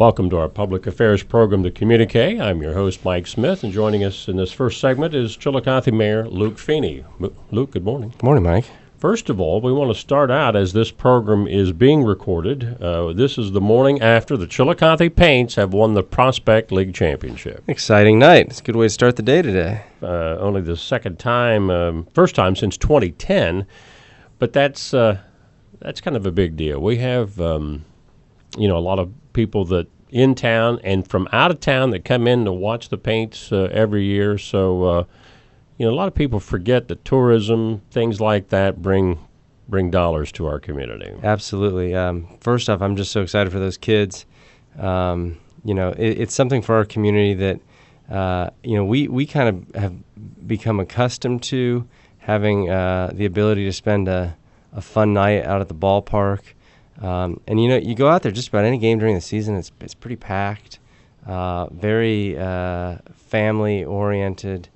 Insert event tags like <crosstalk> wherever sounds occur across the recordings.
Welcome to our public affairs program, The Communique. I'm your host, Mike Smith, and joining us in this first segment is Chillicothe Mayor Luke Feeney. M- Luke, good morning. Good morning, Mike. First of all, we want to start out as this program is being recorded. Uh, this is the morning after the Chillicothe Paints have won the Prospect League Championship. Exciting night. It's a good way to start the day today. Uh, only the second time, um, first time since 2010, but that's uh, that's kind of a big deal. We have, um, you know, a lot of people that in town and from out of town that come in to watch the paints uh, every year. So, uh, you know, a lot of people forget that tourism, things like that, bring bring dollars to our community. Absolutely. Um, first off, I'm just so excited for those kids. Um, you know, it, it's something for our community that, uh, you know, we, we kind of have become accustomed to having uh, the ability to spend a, a fun night out at the ballpark. Um, and, you know, you go out there just about any game during the season, it's, it's pretty packed, uh, very uh, family oriented.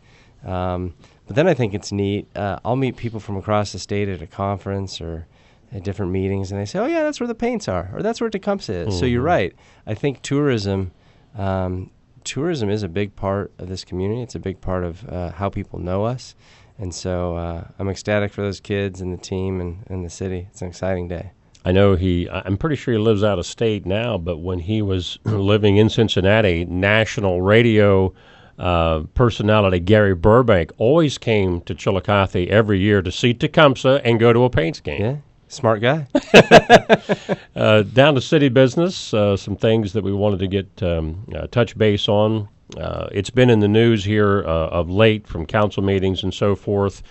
Um, but then I think it's neat. Uh, I'll meet people from across the state at a conference or at different meetings, and they say, "Oh yeah, that's where the paints are, or that's where Tecumseh is." Mm-hmm. So you're Mhm. right. I think tourism, um, tourism is a big part of this community. It's a big part of uh, how people know us, and so uh, I'm ecstatic for those kids and the team and, and the city. It's an exciting day. I know he, I'm pretty sure he lives out of state now, but when he was <clears throat> living in Cincinnati, national radio uh, personality Gary Burbank always came to Chillicothe every year to see Tecumseh and go to a Paints game. Yeah, smart guy. <laughs> uh, down to city business, uh, some things that we wanted to get um, uh, touch base on. Uh, it's been in the news here uh, of late from council meetings and so forth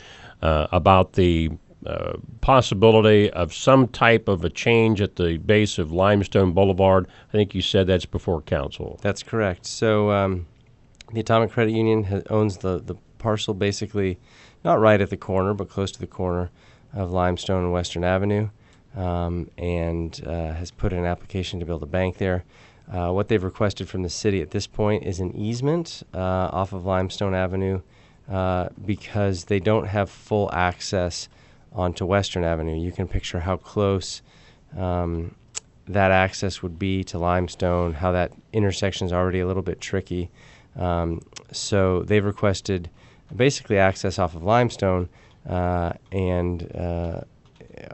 uh, about the uh, possibility of some type of a change at the base of Limestone Boulevard. I think you said that's before council. That's correct. So um, the Atomic Credit Union ha- owns the, the parcel basically not right at the corner, but close to the corner of Limestone and Western Avenue, um, and uh, has put in an application to build a bank there. Uh, what they've requested from the city at this point is an easement uh, off of Limestone Avenue uh, because they don't have full access onto Western Avenue. You can picture how close um, that access would be to Limestone, how that intersection is already a little bit tricky. Um, so they've requested basically access off of Limestone uh, and uh,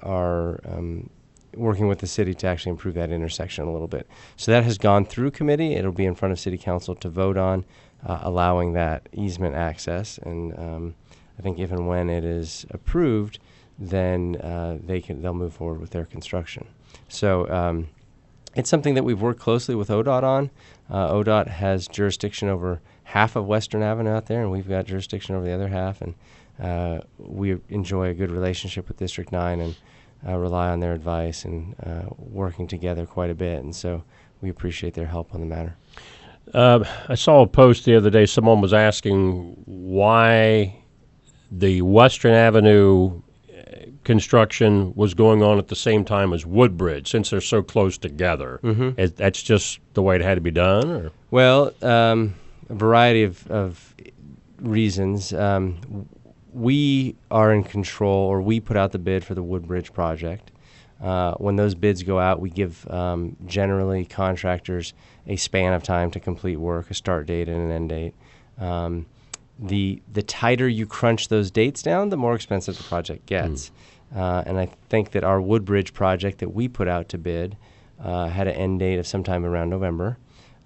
are um, working with the city to actually improve that intersection a little bit. So that has gone through committee. It'll be in front of City Council to vote on uh, allowing that easement access. And um, I think if and when it is approved, then uh, they can they'll move forward with their construction. So um, it's something that we've worked closely with ODOT on. Uh, ODOT has jurisdiction over half of Western Avenue out there, and we've got jurisdiction over the other half. And uh, we enjoy a good relationship with District 9 and uh, rely on their advice and uh, working together quite a bit. And so we appreciate their help on the matter. Uh, I saw a post the other day. Someone was asking why the Western Avenue construction was going on at the same time as Woodbridge, since they're so close together. Mhm. Is- that's just the way it had to be done, or Well, um, a variety of, of reasons. Um, we are in control, or we put out the bid for the Woodbridge project. Uh, when those bids go out, we give um, generally contractors a span of time to complete work, a start date and an end date. Um, the the tighter you crunch those dates down, the more expensive the project gets. Uh, and I think that our Woodbridge project that we put out to bid uh, had an end date of sometime around November.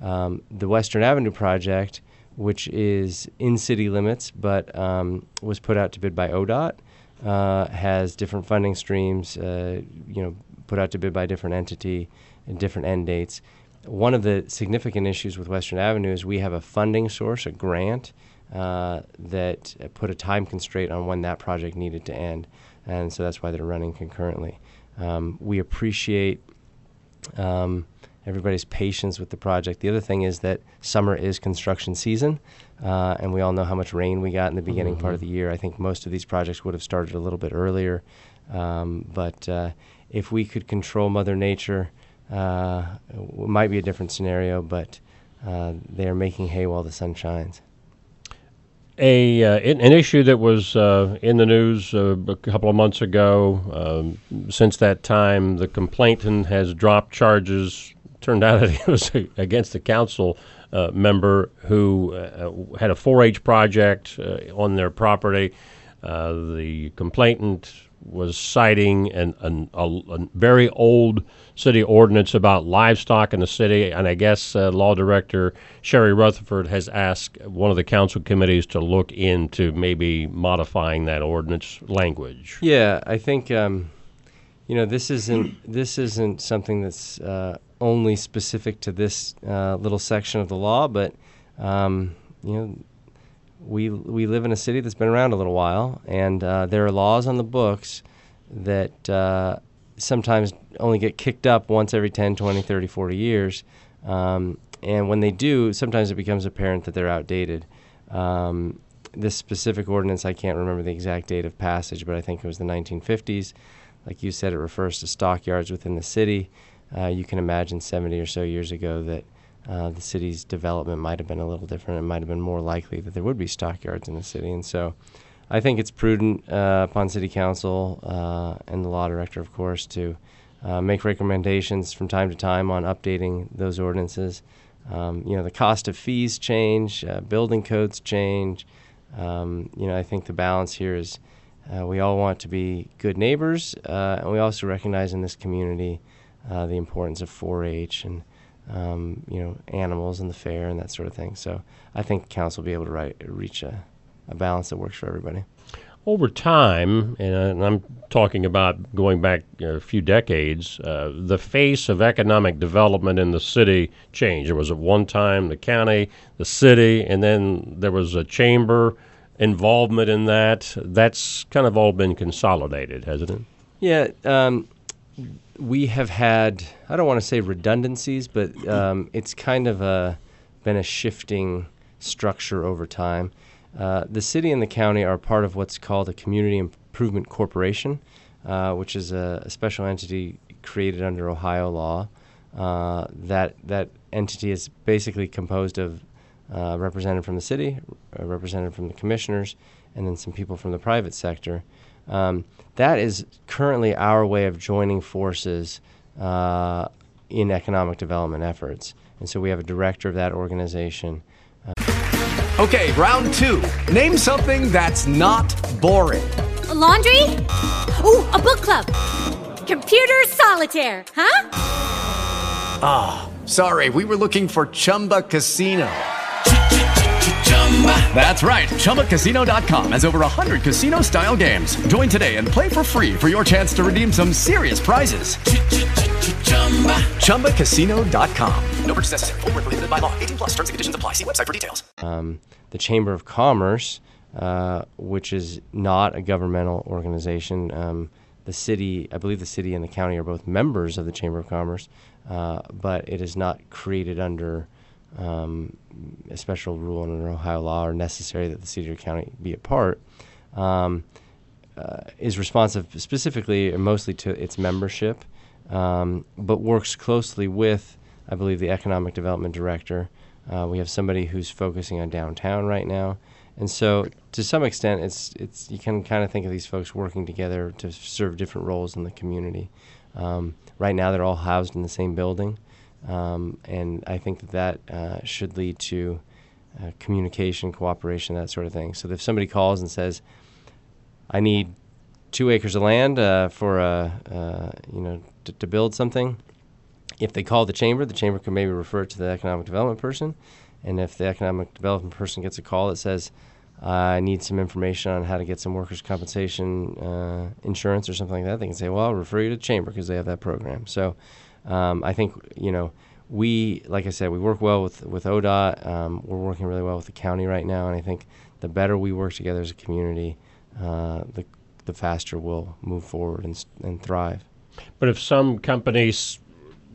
Um, the Western Avenue project, which is in city limits but um, was put out to bid by ODOT, uh, has different funding streams. Uh, you know, put out to bid by different entity and different end dates. One of the significant issues with Western Avenue is we have a funding source, a grant, uh, that put a time constraint on when that project needed to end, and so that's why they're running concurrently. Um, we appreciate um, everybody's patience with the project. The other thing is that summer is construction season, uh, and we all know how much rain we got in the beginning part of the year. I think most of these projects would have started a little bit earlier, um, but uh, if we could control Mother Nature, uh, it might be a different scenario. But uh, they are making hay while the sun shines. A uh, an, issue that was uh, in the news uh, a couple of months ago. Um, since that time, the complainant has dropped charges. Turned out <laughs> it was against a council uh, member who uh, had a 4-H project uh, on their property. The complainant was citing an, an, a, a very old city ordinance about livestock in the city, and I guess uh, Law Director Sherry Rutherford has asked one of the council committees to look into maybe modifying that ordinance language. Yeah, I think um, you know this isn't this isn't something that's uh, only specific to this uh, little section of the law, but um, you know we we live in a city that's been around a little while, and uh, there are laws on the books that uh, sometimes only get kicked up once every 10, 20, 30, 40 years. Um, and when they do, sometimes it becomes apparent that they're outdated. Um, this specific ordinance, I can't remember the exact date of passage, but I think it was the 1950s. Like you said, it refers to stockyards within the city. Uh, you can imagine 70 or so years ago that uh, the city's development might have been a little different. It might have been more likely that there would be stockyards in the city. And so I think it's prudent uh, upon City Council uh, and the law director, of course, to uh, make recommendations from time to time on updating those ordinances. Um, you know, the cost of fees change, uh, building codes change. Um, you know, I think the balance here is uh, we all want to be good neighbors, and we also recognize in this community the importance of 4-H and um, you know, animals and the fair and that sort of thing. So I think council will be able to write, reach a, a balance that works for everybody. Over time, and, uh, and I'm talking about going back a few decades, uh, the face of economic development in the city changed. There was at one time the county, the city, and then there was a chamber involvement in that. That's kind of all been consolidated, hasn't it? Yeah. Um, we have had I don't want to say redundancies, but um, it's kind of a, been a shifting structure over time. Uh, the city and the county are part of what's called a community improvement corporation, uh, which is a, a, special entity created under Ohio law. Uh, that that entity is basically composed of uh, representative from the city, a representative from the commissioners, and then some people from the private sector. Um, that is currently our way of joining forces uh, in economic development efforts. And so we have a director of that organization. Uh, okay, round two. Name something that's not boring. A laundry? Ooh, a book club. Computer solitaire, huh? Ah, oh, sorry, we were looking for Chumba Casino. That's right. ChumbaCasino.com has over 100 casino style games. Join today and play for free for your chance to redeem some serious prizes. ChumbaCasino.com. No purchase necessary. Full prohibited by law. 18 plus terms and conditions apply. See website for details. Um, the Chamber of Commerce, uh, which is not a governmental organization, um, the city, I believe the city and the county are both members of the Chamber of Commerce, uh, but it is not created under um, a special rule under Ohio law or necessary that the city or county be a part, um, uh, is responsive specifically or mostly to its membership, um, but works closely with, I believe, the economic development director. Uh, we have somebody who's focusing on downtown right now, and so to some extent, it's it's you can kind of think of these folks working together to serve different roles in the community. Um, right now, they're all housed in the same building. Um, and I think that that uh, should lead to uh, communication, cooperation, that sort of thing. So if somebody calls and says, "I need two acres of land uh, for a, uh, you know to, to, build something," if they call the chamber, the chamber can maybe refer it to the economic development person, and if the economic development person gets a call that says, "I need some information on how to get some workers' compensation uh, insurance or something like that," they can say, "Well, I'll refer you to the chamber because they have that program." So um, I think you know we, like I said, we work well with with ODOT. Um, we're working really well with the county right now, and I think the better we work together as a community, uh, the the faster we'll move forward and and thrive. But if some companies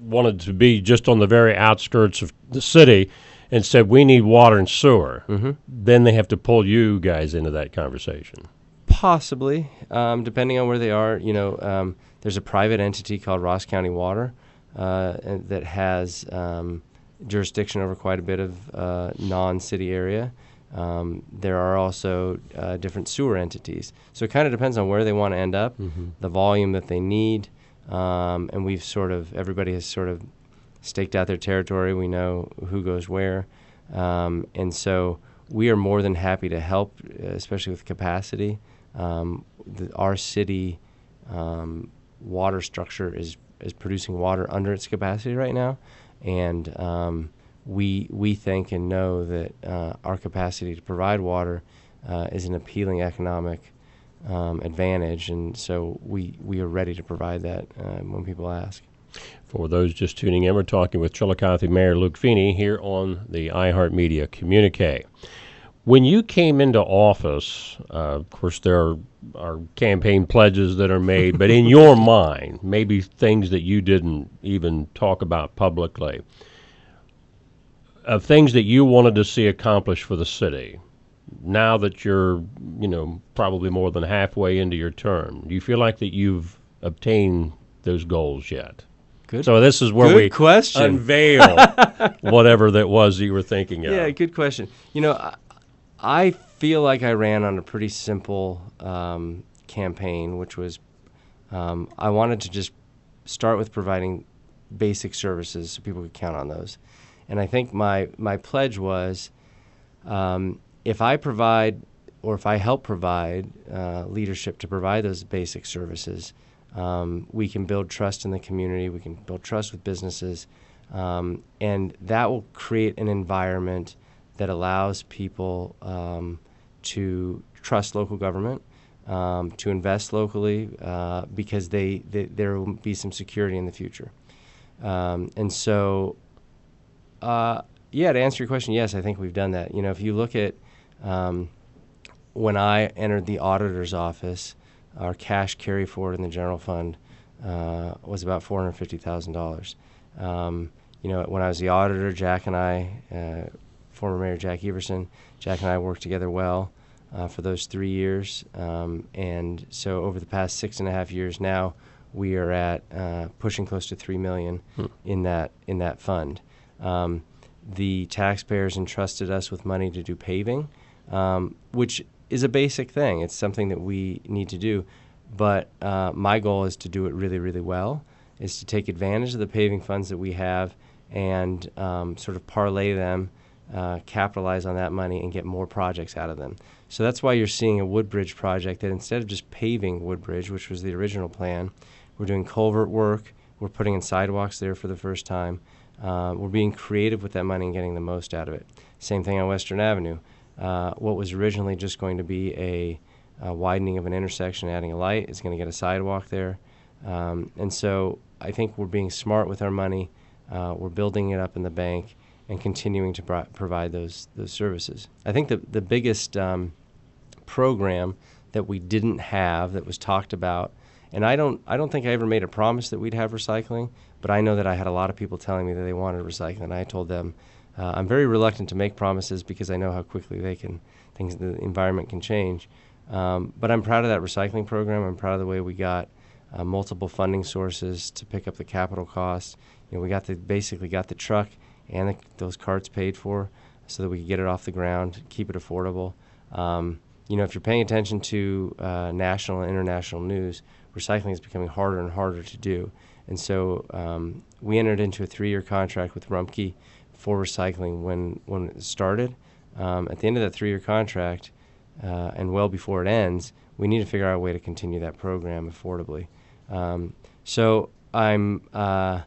wanted to be just on the very outskirts of the city and said we need water and sewer, Mm-hmm. then they have to pull you guys into that conversation. Possibly, um, depending on where they are. You know, um, there's a private entity called Ross County Water that has um, jurisdiction over quite a bit of uh, non-city area. Um, there are also uh, different sewer entities, so it kind of depends on where they want to end up, the volume that they need, um, and we've sort of everybody has sort of staked out their territory. We know who goes where, um, and so we are more than happy to help, uh, especially with capacity. Um, the, our city um, water structure is is producing water under its capacity right now, and um, we we think and know that uh, our capacity to provide water uh, is an appealing economic um, advantage, and so we we are ready to provide that uh, when people ask. For those just tuning in, we're talking with Chillicothe Mayor Luke Feeney here on the iHeartMedia Communique. When you came into office, uh, of course, there are, are campaign pledges that are made, but in your <laughs> mind, maybe things that you didn't even talk about publicly, of things that you wanted to see accomplished for the city. Now that you're, you know, probably more than halfway into your term, do you feel like that you've obtained those goals yet? Good. So this is where Good we question. unveil <laughs> whatever that was that you were thinking of. Yeah, good question. You know, I, feel like I ran on a pretty simple um, campaign, which was um, I wanted to just start with providing basic services so people could count on those. And I think my, my pledge was um, if I provide or if I help provide uh, leadership to provide those basic services, um, we can build trust in the community, we can build trust with businesses, um, and that will create an environment that allows people um, to trust local government, um, to invest locally, uh, because they, they, there will be some security in the future. Um, and so, uh, yeah, to answer your question, yes, I think we've done that. You know, if you look at um, when I entered the auditor's office, our cash carry forward in the general fund uh, was about four hundred fifty thousand dollars. Um, you know, when I was the auditor, Jack and I, uh, former Mayor Jack Everson, Jack and I worked together well uh, for those three years, um, and so over the past six and a half years now, we are at uh, pushing close to three million in that in that fund. Um, the taxpayers entrusted us with money to do paving, um, which is a basic thing. It's something that we need to do. But uh, my goal is to do it really, really well, is to take advantage of the paving funds that we have and um, sort of parlay them, uh, capitalize on that money, and get more projects out of them. So that's why you're seeing a Woodbridge project that instead of just paving Woodbridge, which was the original plan, we're doing culvert work, we're putting in sidewalks there for the first time. Uh, we're being creative with that money and getting the most out of it. Same thing on Western Avenue. Uh, what was originally just going to be a, a widening of an intersection, adding a light, is going to get a sidewalk there. Um, and so I think we're being smart with our money. Uh, we're building it up in the bank and continuing to pro- provide those those services. I think the the biggest um, program that we didn't have that was talked about, and I don't I don't think I ever made a promise that we'd have recycling, but I know that I had a lot of people telling me that they wanted recycling, and I told them uh, I'm very reluctant to make promises because I know how quickly they can things the environment can change. Um, but I'm proud of that recycling program. I'm proud of the way we got uh, multiple funding sources to pick up the capital costs. You know, we got the basically got the truck and the, those carts paid for, so that we could get it off the ground, keep it affordable. Um, you know, if you're paying attention to uh, national and international news, recycling is becoming harder and harder to do. And so um, we entered into a three-year contract with Rumpke for recycling when when it started. Um, at the end of that three-year contract, uh, and well before it ends, we need to figure out a way to continue that program affordably. Um, so I'm uh,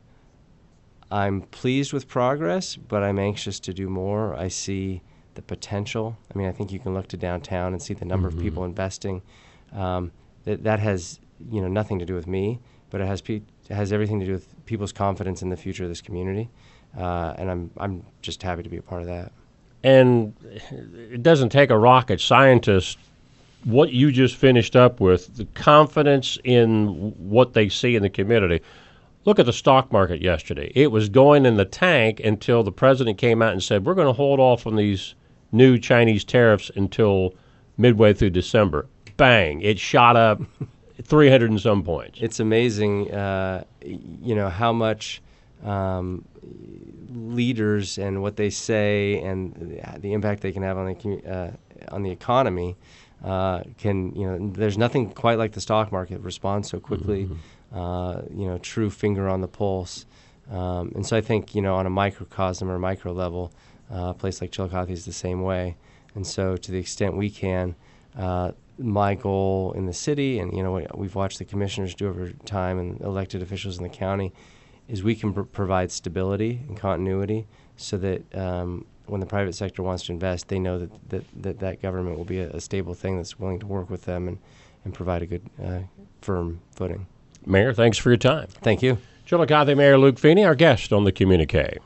I'm pleased with progress, but I'm anxious to do more. I see the potential. I mean, I think you can look to downtown and see the number Mhm. of people investing. Um, that that has you know nothing to do with me, but it has pe- it has everything to do with people's confidence in the future of this community, uh, and I'm I'm just happy to be a part of that. And it doesn't take a rocket scientist. What you just finished up with, the confidence in what they see in the community. Look at the stock market yesterday. It was going in the tank until the president came out and said, We're going to hold off on these new Chinese tariffs until midway through December. Bang! It shot up <laughs> 300 and some points. It's amazing, uh, you know, how much um, leaders and what they say and the impact they can have on the uh, on the economy uh, can you know there's nothing quite like the stock market responds so quickly uh, you know true finger on the pulse um, and so I think you know on a microcosm or micro level uh, a place like Chillicothe is the same way and so to the extent we can uh, my goal in the city and you know what we've watched the commissioners do over time and elected officials in the county is we can pr- provide stability and continuity so that um, when the private sector wants to invest, they know that that, that, that government will be a, a stable thing that's willing to work with them and, and provide a good, uh, firm footing. Mayor, thanks for your time. Thank you. Chillicothe Mayor Luke Feeney, our guest on the Communique.